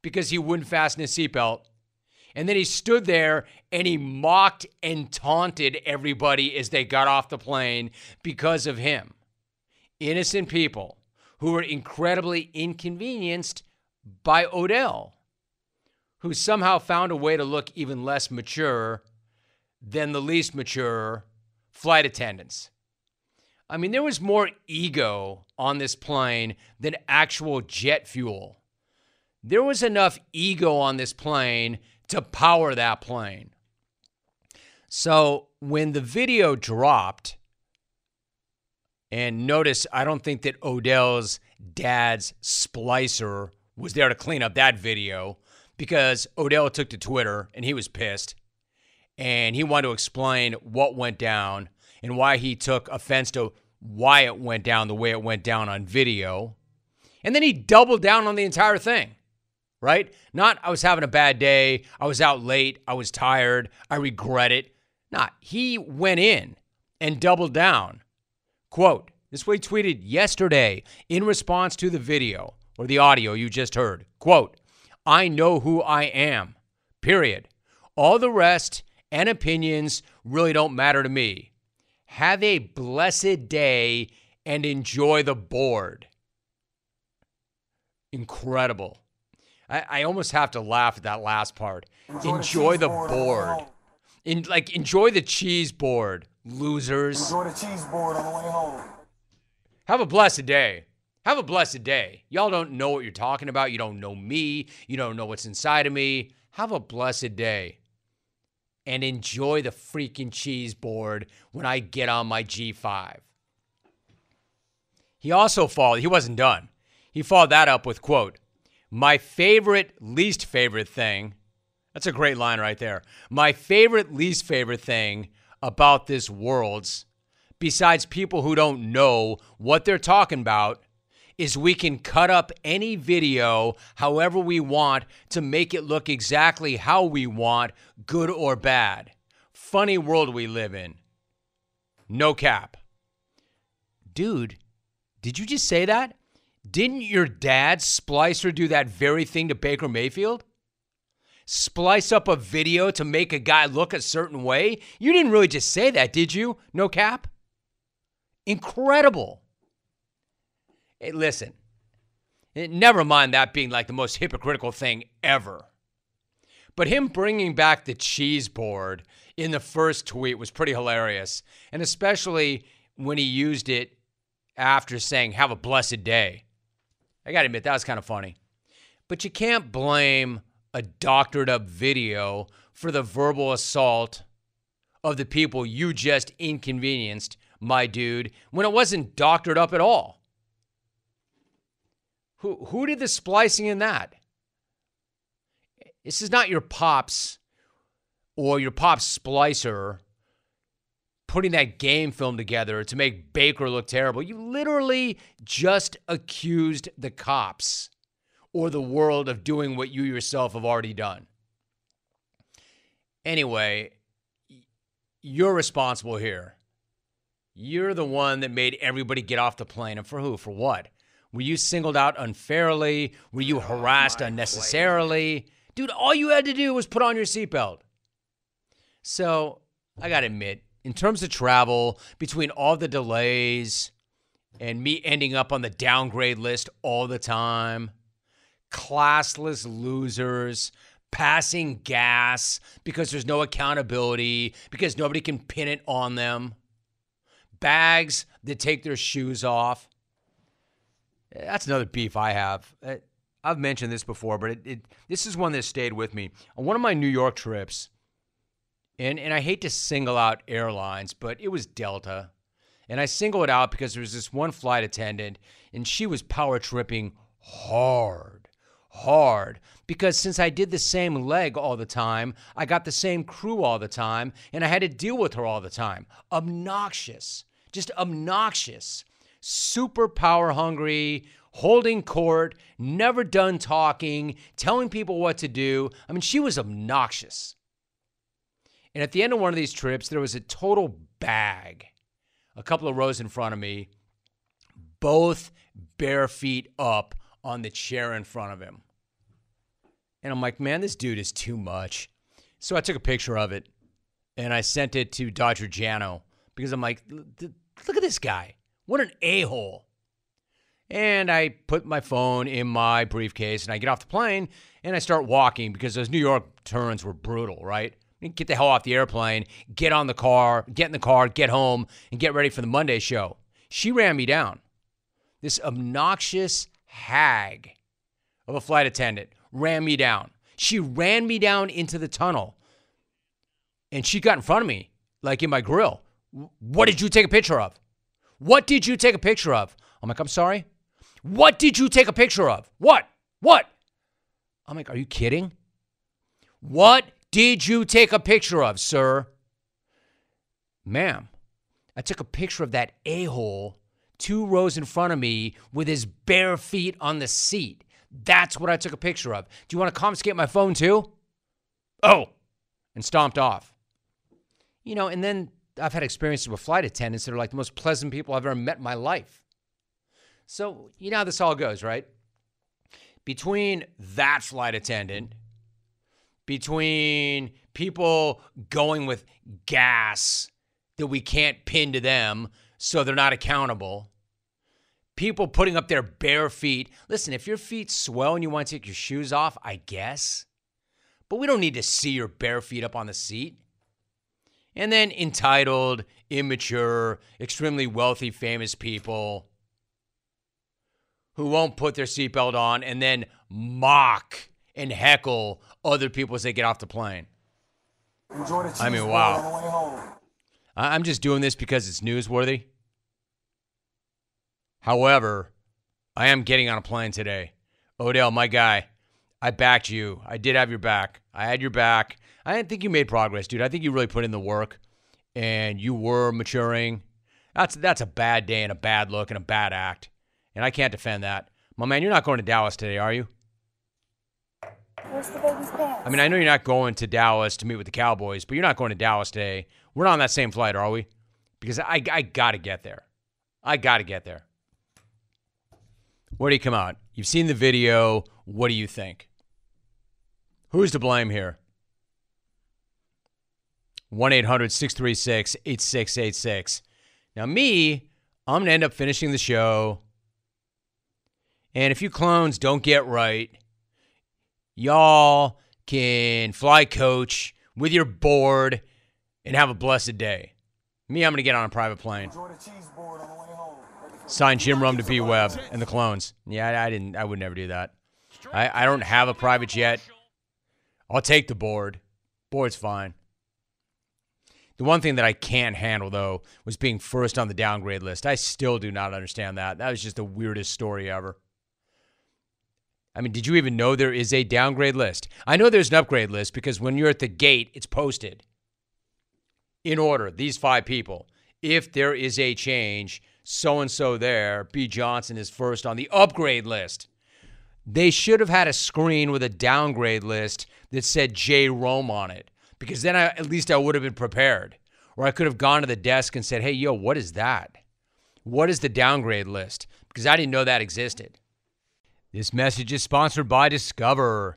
because he wouldn't fasten his seatbelt. And then he stood there and he mocked and taunted everybody as they got off the plane because of him. Innocent people who were incredibly inconvenienced by Odell, who somehow found a way to look even less mature than the least mature flight attendants. I mean, there was more ego on this plane than actual jet fuel. There was enough ego on this plane to power that plane. So when the video dropped, and notice, I don't think that Odell's dad's splicer was there to clean up that video because Odell took to Twitter and he was pissed. And he wanted to explain what went down and why he took offense to why it went down the way it went down on video. And then he doubled down on the entire thing, right? Not, I was having a bad day. I was out late. I was tired. I regret it. Not, he went in and doubled down. Quote, this way tweeted yesterday in response to the video or the audio you just heard. Quote, I know who I am. Period. All the rest and opinions really don't matter to me. Have a blessed day and enjoy the board. Incredible. I, I almost have to laugh at that last part. Enjoy, enjoy the, the board. board. In, like enjoy the cheese board, losers. Enjoy the cheese board on the way home. Have a blessed day. Have a blessed day. Y'all don't know what you're talking about. You don't know me. You don't know what's inside of me. Have a blessed day and enjoy the freaking cheese board when I get on my G5. He also followed, he wasn't done. He followed that up with, quote, my favorite, least favorite thing. That's a great line right there. My favorite, least favorite thing about this world's, besides people who don't know what they're talking about, is we can cut up any video however we want to make it look exactly how we want, good or bad. Funny world we live in. No cap. Dude, did you just say that? Didn't your dad Splicer do that very thing to Baker Mayfield? Splice up a video to make a guy look a certain way? You didn't really just say that, did you? No cap? Incredible. Hey, listen, never mind that being like the most hypocritical thing ever. But him bringing back the cheese board in the first tweet was pretty hilarious. And especially when he used it after saying, Have a blessed day. I got to admit, that was kind of funny. But you can't blame a doctored up video for the verbal assault of the people you just inconvenienced, my dude, when it wasn't doctored up at all. Who who did the splicing in that? This is not your pops or your pop's splicer putting that game film together to make Baker look terrible. You literally just accused the cops or the world of doing what you yourself have already done. Anyway, you're responsible here. You're the one that made everybody get off the plane. And for who? For what? Were you singled out unfairly? Were you oh, harassed unnecessarily? Dude, all you had to do was put on your seatbelt. So, I got to admit, in terms of travel, between all the delays and me ending up on the downgrade list all the time, classless losers, passing gas because there's no accountability, because nobody can pin it on them, bags that take their shoes off. That's another beef I have. Uh, I've mentioned this before, but it, it, this is one that stayed with me. On one of my New York trips, and, and I hate to single out airlines, but it was Delta. And I single it out because there was this one flight attendant, and she was power tripping hard, hard. Because since I did the same leg all the time, I got the same crew all the time, and I had to deal with her all the time. Obnoxious, just obnoxious super power hungry, holding court, never done talking, telling people what to do. I mean, she was obnoxious. And at the end of one of these trips, there was a total bag, a couple of rows in front of me, both bare feet up on the chair in front of him. And I'm like, man, this dude is too much. So I took a picture of it and I sent it to Dr. Jano because I'm like, look at this guy. What an a hole. And I put my phone in my briefcase and I get off the plane and I start walking because those New York turns were brutal, right? Get the hell off the airplane, get on the car, get in the car, get home, and get ready for the Monday show. She ran me down. This obnoxious hag of a flight attendant ran me down. She ran me down into the tunnel and she got in front of me, like in my grill. What did you take a picture of? What did you take a picture of? I'm like, I'm sorry. What did you take a picture of? What? What? I'm like, are you kidding? What did you take a picture of, sir? Ma'am, I took a picture of that a hole two rows in front of me with his bare feet on the seat. That's what I took a picture of. Do you want to confiscate my phone too? Oh, and stomped off. You know, and then I've had experiences with flight attendants that are like the most pleasant people I've ever met in my life. So, you know how this all goes, right? Between that flight attendant, between people going with gas that we can't pin to them so they're not accountable, people putting up their bare feet. Listen, if your feet swell and you want to take your shoes off, I guess. But we don't need to see your bare feet up on the seat. And then entitled, immature, extremely wealthy, famous people who won't put their seatbelt on and then mock and heckle other people as they get off the plane. The I mean, wow. I'm just doing this because it's newsworthy. However, I am getting on a plane today. Odell, my guy, I backed you. I did have your back. I had your back. I didn't think you made progress, dude. I think you really put in the work and you were maturing. That's that's a bad day and a bad look and a bad act. And I can't defend that. My man, you're not going to Dallas today, are you? Where's the baby's pants? I mean, I know you're not going to Dallas to meet with the Cowboys, but you're not going to Dallas today. We're not on that same flight, are we? Because I, I got to get there. I got to get there. Where do you come out? You've seen the video. What do you think? Who's to blame here? 1 800 636 8686. Now, me, I'm going to end up finishing the show. And if you clones don't get right, y'all can fly coach with your board and have a blessed day. Me, I'm going to get on a private plane. Sign Jim Rome to B Web and the clones. Yeah, I, I didn't. I would never do that. I, I don't have a private jet. I'll take the board. Board's fine. The one thing that I can't handle though was being first on the downgrade list. I still do not understand that. That was just the weirdest story ever. I mean, did you even know there is a downgrade list? I know there's an upgrade list because when you're at the gate, it's posted in order. These five people. If there is a change, so and so there, B. Johnson is first on the upgrade list. They should have had a screen with a downgrade list that said J. Rome on it because then I, at least I would have been prepared. Or I could have gone to the desk and said, hey, yo, what is that? What is the downgrade list? Because I didn't know that existed. This message is sponsored by Discover.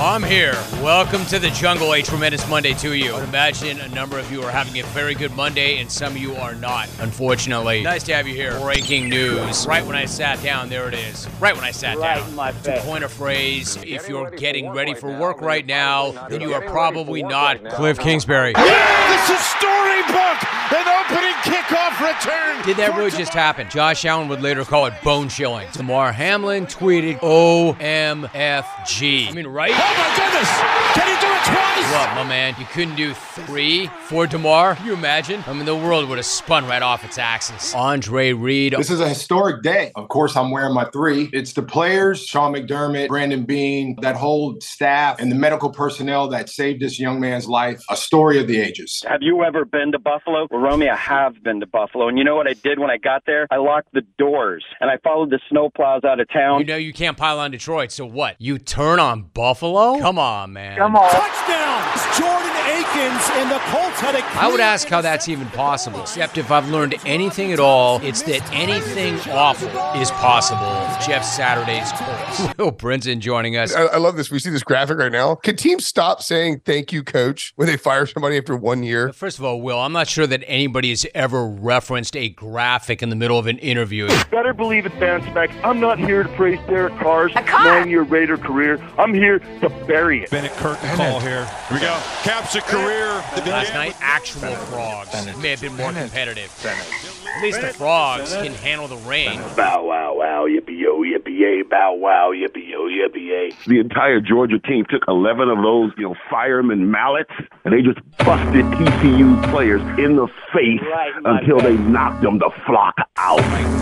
Well, I'm here. Welcome to the jungle. A tremendous Monday to you. I would imagine a number of you are having a very good Monday, and some of you are not. Unfortunately, nice to have you here. Breaking news. Right when I sat down, there it is. Right when I sat Right down. in my To face. coin a phrase, if you're getting ready for work right now, then you are probably not Cliff Kingsbury. This is storybook. An opening kickoff return. Did that really just happen? Josh Allen would later call it bone chilling. Damar Hamlin tweeted OMFG. I mean, right? Oh my goodness! Can he do it twice? What, my man? You couldn't do three for Damar? Can you imagine? I mean, the world would have spun right off its axis. Andre Reed. This is a historic day. Of course, I'm wearing my three. It's the players, Sean McDermott, Brandon Beane, that whole staff, and the medical personnel that saved this young man's life. A story of the ages. Have you ever ever been to Buffalo? Well, Romy, I have been to Buffalo. And you know what I did when I got there? I locked the doors and I followed the snowplows out of town. You know you can't pile on Detroit, so what? You turn on Buffalo? Come on, man. Come on. Touchdown! It's Jordan Akins and the Colts had a I would ask how that's even possible. Except if I've learned anything at all, it's that anything awful is possible. Jeff Saturday's Colts. Will Brinson joining us. I, I love this. We see this graphic right now. Can teams stop saying thank you, coach, when they fire somebody after one year? First of all, Will, I'm not sure that anybody has ever referenced a graphic in the middle of an interview. Better believe it, fan spec. I'm not here to praise Derek Carr's nine-year Raider career. I'm here to bury it. Bennett Curtin call here. Here we go. Caps a career. Last night, actual frogs may have been more competitive. At least the frogs can handle the rain. Bow wow wow yippee yo yippee yay bow wow yippee yo yippee yay. The entire Georgia team took eleven of those you know fireman mallets and they just busted TCU players in the face until they knocked them the flock out.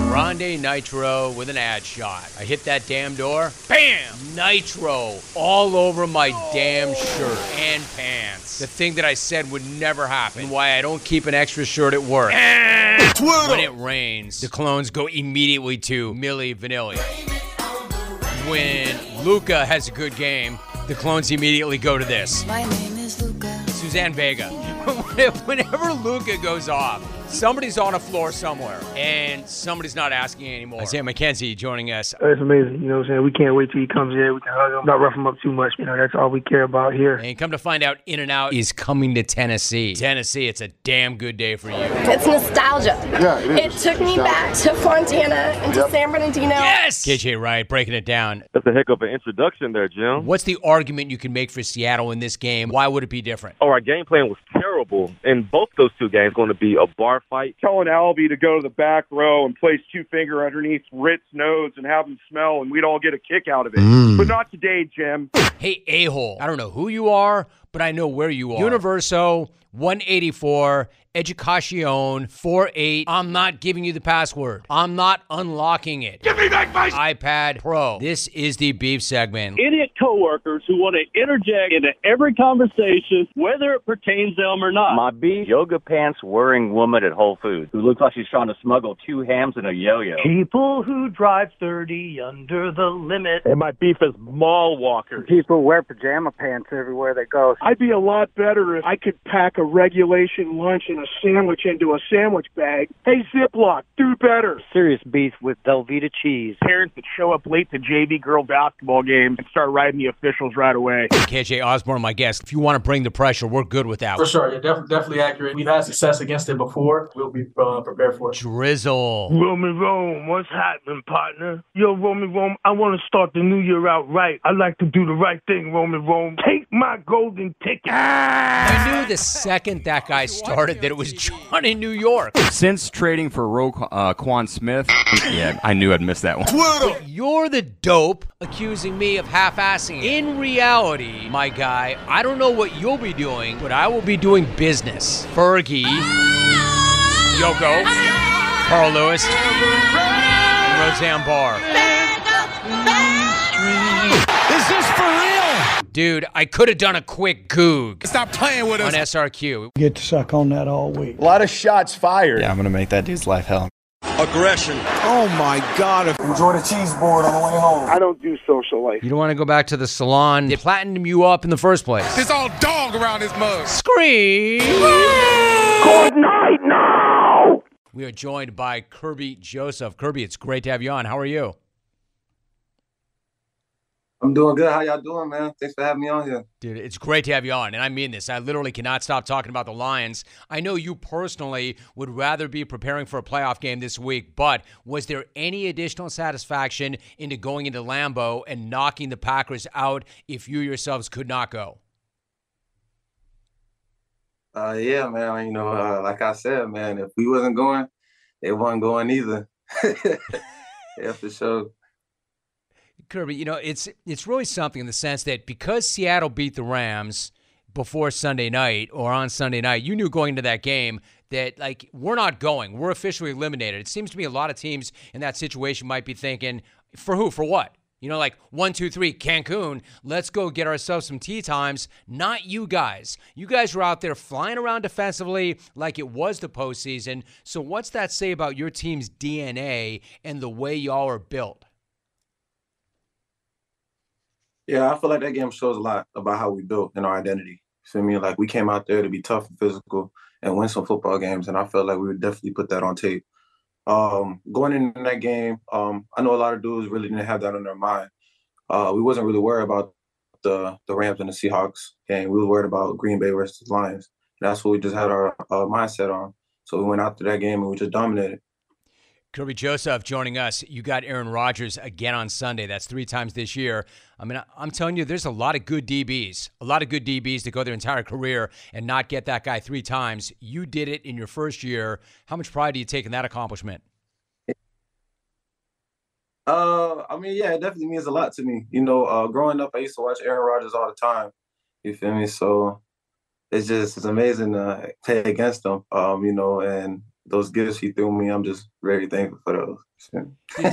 Grande Nitro with an ad shot. I hit that damn door. Bam! Nitro all over my damn shirt and pants. The thing that I said would never happen. Why I don't keep an extra shirt at work. when it rains, the clones go immediately to Milli Vanilli. When Luka has a good game, the clones immediately go to this. My name is Luka. Suzanne Vega. Whenever Luka goes off, somebody's on a floor somewhere, and somebody's not asking anymore. Isaiah McKenzie joining us. It's amazing. You know what I'm saying? We can't wait till he comes here. We can hug him, not rough him up too much. You know, that's all we care about here. And come to find out, In-N-Out is coming to Tennessee. Tennessee, it's a damn good day for you. It's nostalgia. Yeah, it It took me back to Fontana and to San Bernardino. Yes! KJ Wright breaking it down. That's a heck of an introduction there, Jim. What's the argument you can make for Seattle in this game? Why would it be different? Oh, our game plan was terrible in both those two games. Going to be a bar fight. Telling Albie to go to the back row and place two finger underneath Ritt's nose and have him smell, and we'd all get a kick out of it. Mm. But not today, Jim. Hey, a hole. I don't know who you are, but I know where you are. Universo 184 Educacion 48. I'm not giving you the password. I'm not unlocking it. Give me back my iPad Pro. This is the beef segment. Idiot coworkers who want to interject into every conversation, whether it pertains to them or not. My beef yoga pants wearing woman at Whole Foods who looks like she's trying to smuggle two hams and a yo-yo. People who drive 30 under the limit. And my beef is mall walkers. People wear pajama pants everywhere they go. I'd be a lot better if I could pack a regulation lunch and a sandwich into a sandwich bag. Hey, Ziploc, do better. Serious beef with Velveeta cheese. Parents that show up late to JV girl basketball games and start riding the officials right away. KJ Osborne, my guest. If you want to bring the pressure, we're good with that. For sure, you're def- definitely accurate. We've had success against it before. We'll be uh, prepared for it. Drizzle. Roman Rome, what's happening, partner? Yo, Roman Rome, I want to start the new year out right. I like to do the right thing, Roman Rome. Take my golden ticket. I knew the second that guy started that it was John in New York. Since trading for Ro uh, Quan Smith, yeah, I knew I'd miss that one. But you're the dope accusing me of half-assing it. In reality, my guy, I don't know what you'll be doing, but I will be doing business. Fergie, Yoko, Carl Lewis, and Roseanne Barr. Dude, I could have done a quick goog Stop playing with us. on. SRQ. Get to suck on that all week. A lot of shots fired. Yeah, I'm gonna make that dude's life hell. Aggression. Oh my God. Enjoy the cheese board on the way home. I don't do social life. You don't want to go back to the salon. They platinum you up in the first place. There's all dog around this mug. Scream! Good night now. We are joined by Kerby Joseph. Kerby, it's great to have you on. How are you? I'm doing good. How y'all doing, man? Thanks for having me on here. Dude, it's great to have you on. And I mean this. I literally cannot stop talking about the Lions. I know you personally would rather be preparing for a playoff game this week, but was there any additional satisfaction into going into Lambeau and knocking the Packers out if you yourselves could not go? Uh, yeah, man. You know, uh, like I said, man, if we wasn't going, they wasn't going either. yeah, for sure. Kerby, you know, it's it's really something in the sense that because Seattle beat the Rams before Sunday night or on Sunday night, you knew going into that game that like we're not going. We're officially eliminated. It seems to me a lot of teams in that situation might be thinking, for who? For what? You know, like one, two, three, Cancun, let's go get ourselves some tee times. Not you guys. You guys were out there flying around defensively like it was the postseason. So, what's that say about your team's DNA and the way y'all are built? Yeah, I feel like that game shows a lot about how we built and our identity. You feel me? Like we came out there to be tough and physical and win some football games, and I felt like we would definitely put that on tape. Um, going into that game, um, I know a lot of dudes really didn't have that on their mind. Uh, we wasn't really worried about the the Rams and the Seahawks game. We were worried about Green Bay versus Lions. And that's what we just had our uh, mindset on. So we went out to that game and we just dominated. Kerby Joseph joining us. You got Aaron Rodgers again on Sunday. That's three times this year. I mean, I'm telling you, there's a lot of good DBs, a lot of good DBs to go their entire career and not get that guy three times. You did it in your first year. How much pride do you take in that accomplishment? Uh, I mean, yeah, it definitely means a lot to me. You know, uh, growing up, I used to watch Aaron Rodgers all the time. You feel me? So it's just it's amazing to play against him. Um, you know, and those gifts he threw me, I'm just very thankful for those.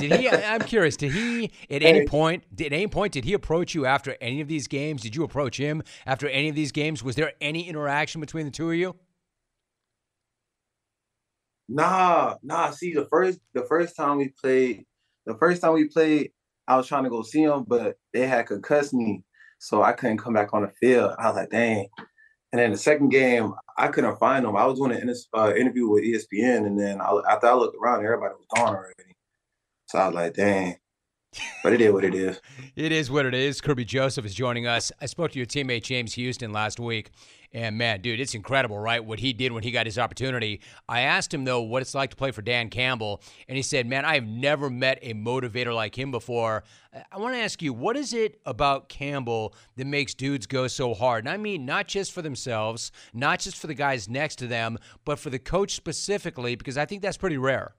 did, he? I'm curious. Did he at any point? Did, at any point did he approach you after any of these games? Did you approach him after any of these games? Was there any interaction between the two of you? Nah, nah. See, the first the first time we played, the first time we played, I was trying to go see him, but they had concussed me, so I couldn't come back on the field. I was like, dang. And then the second game, I couldn't find them. I was doing an uh, interview with ESPN, and then I, after I looked around, everybody was gone already. So I was like, dang. But it is what it is. it is what it is. Kerby Joseph is joining us. I spoke to your teammate James Houston last week, and man, dude, it's incredible, right? What he did when he got his opportunity. I asked him though what it's like to play for Dan Campbell, and he said, "Man, I have never met a motivator like him before." I want to ask you, what is it about Campbell that makes dudes go so hard? And I mean, not just for themselves, not just for the guys next to them, but for the coach specifically, because I think that's pretty rare.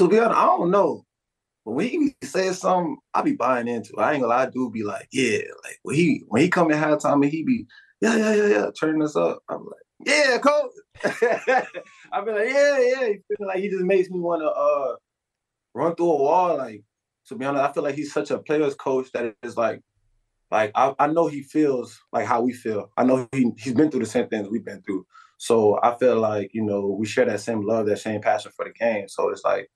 To be honest, I don't know. But when he says something, I be buying into. I ain't gonna lie, I do be like, yeah, like when he when he come in halftime and he be, yeah, yeah, yeah, yeah, turning us up. I'm like, yeah, coach. I be like, yeah, yeah. He like he just makes me want to uh run through a wall. Like to be honest, I feel like he's such a player's coach that is like, like I, I know he feels like how we feel. I know he he's been through the same things we've been through. So I feel like you know we share that same love, that same passion for the game. So it's like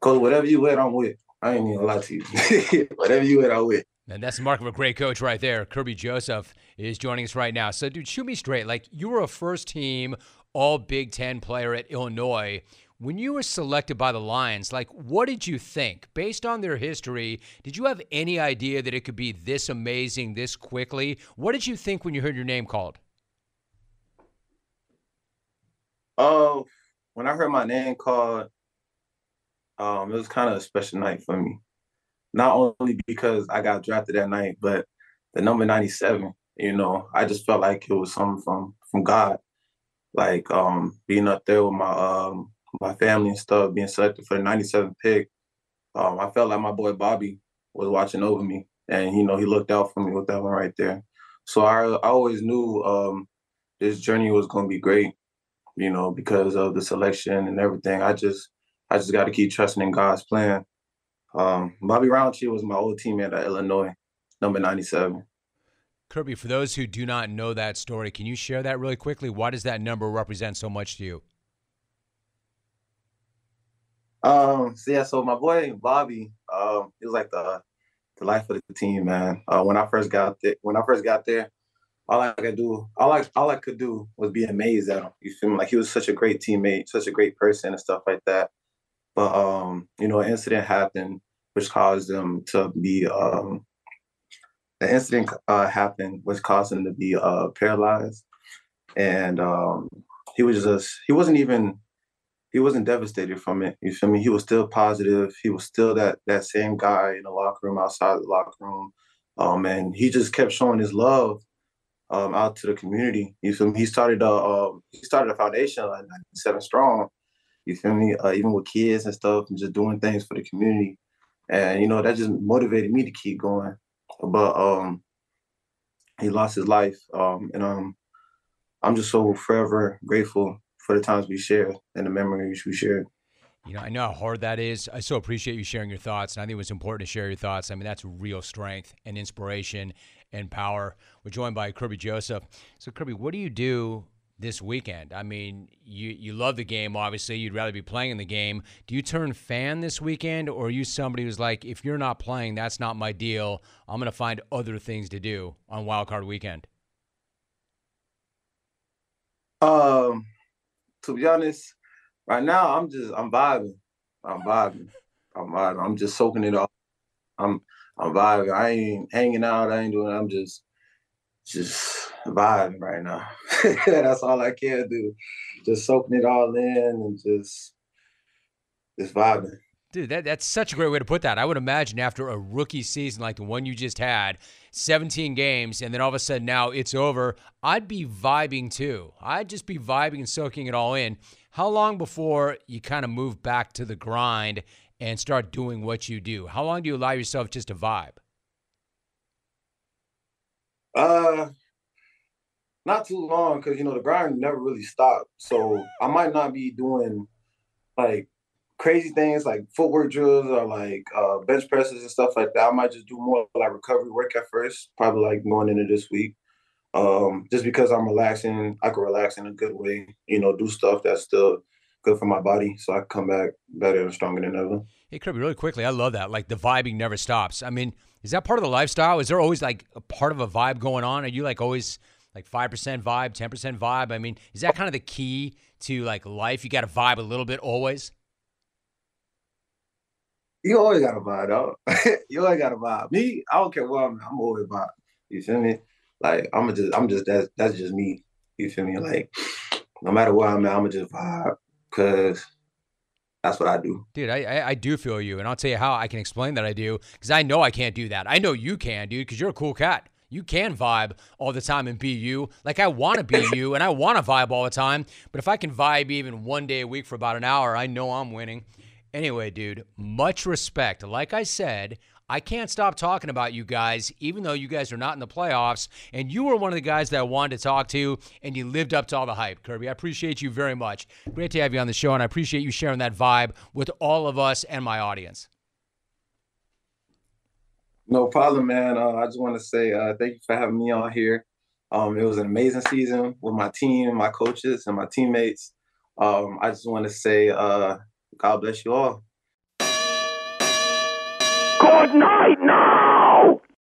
Cause whatever you with, I'm with. I ain't even lie to you. whatever you with, I'm with. And that's the mark of a great coach right there. Kerby Joseph is joining us right now. So, dude, shoot me straight. Like, you were a first team All Big Ten player at Illinois. When you were selected by the Lions, like, what did you think? Based on their history, did you have any idea that it could be this amazing this quickly? What did you think when you heard your name called? Oh, when I heard my name called, um, it was kind of a special night for me. Not only because I got drafted that night, but the number 97, you know, I just felt like it was something from from God. Like um being up there with my um my family and stuff, being selected for the 97 pick. Um, I felt like my boy Bobby was watching over me and you know he looked out for me with that one right there. So I I always knew um this journey was gonna be great, you know, because of the selection and everything. I just I just got to keep trusting in God's plan. Um, Bobby Roundtree was my old teammate at Illinois, number 97. Kerby, for those who do not know that story, can you share that really quickly? Why does that number represent so much to you? Um, so yeah, so my boy Bobby, um, he was like the the life of the team, man. Uh, when I first got there, when I first got there, all I could do, all I all I could do was be amazed at him. You feel me? Like he was such a great teammate, such a great person, and stuff like that. But um, you know, an incident happened which caused them to be um the incident uh, happened which caused him to be uh paralyzed. And um he was just he wasn't even he wasn't devastated from it. You feel me? He was still positive. He was still that that same guy in the locker room, outside the locker room. Um, and he just kept showing his love um, out to the community. You feel me? He started a uh, he started a foundation like 97 strong, you feel me? Uh, even with kids and stuff, and just doing things for the community, and you know that just motivated me to keep going. But um, he lost his life, um, and um, I'm just so forever grateful for the times we shared and the memories we shared. You know, I know how hard that is. I so appreciate you sharing your thoughts, and I think it was important to share your thoughts. I mean, that's real strength and inspiration and power. We're joined by Kerby Joseph. So, Kerby, what do you do this weekend? I mean, you you love the game, obviously. You'd rather be playing in the game. Do you turn fan this weekend, or are you somebody who's like, if you're not playing, that's not my deal. I'm going to find other things to do on Wild Card Weekend. Um, to be honest, right now I'm just I'm vibing. I'm vibing. I'm vibing. I'm just soaking it all. I'm I'm vibing. I ain't hanging out. I ain't doing. I'm just just vibing right now. That's all I can do. Just soaking it all in and just just vibing. Dude, that, that's such a great way to put that. I would imagine after a rookie season like the one you just had, 17 games, and then all of a sudden now it's over, I'd be vibing too. I'd just be vibing and soaking it all in. How long before you kind of move back to the grind and start doing what you do? How long do you allow yourself just to vibe? Uh, not too long because you know the grind never really stopped. So I might not be doing like crazy things like footwork drills or like uh, bench presses and stuff like that. I might just do more like recovery work at first, probably like going into this week. Um, just because I'm relaxing, I can relax in a good way, you know, do stuff that's still good for my body so I can come back better and stronger than ever. Hey, Kerby, really quickly, I love that. Like the vibing never stops. I mean, is that part of the lifestyle? Is there always like a part of a vibe going on? Are you like always like 5% vibe, 10% vibe? I mean, is that kind of the key to like life? You got to vibe a little bit always? You always got to vibe, dog. you always got to vibe. Me, I don't care what I'm, I'm always vibe. You feel me? Like I'm just, I'm just that's that's just me. You feel me? Like no matter where I'm at, I'm just vibe because that's what I do. Dude, I, I, do feel you, and I'll tell you how I can explain that I do because I know I can't do that. I know you can, dude, because you're a cool cat. You can vibe all the time and be you. Like I want to be you, and I want to vibe all the time. But if I can vibe even one day a week for about an hour, I know I'm winning. Anyway, dude, much respect. Like I said, I can't stop talking about you guys, even though you guys are not in the playoffs. And you were one of the guys that I wanted to talk to, and you lived up to all the hype, Kerby. I appreciate you very much. Great to have you on the show, and I appreciate you sharing that vibe with all of us and my audience. No problem, man. Uh, I just want to say uh, thank you for having me on here. Um, it was an amazing season with my team, my coaches, and my teammates. Um, I just want to say uh, God bless you all. Good night!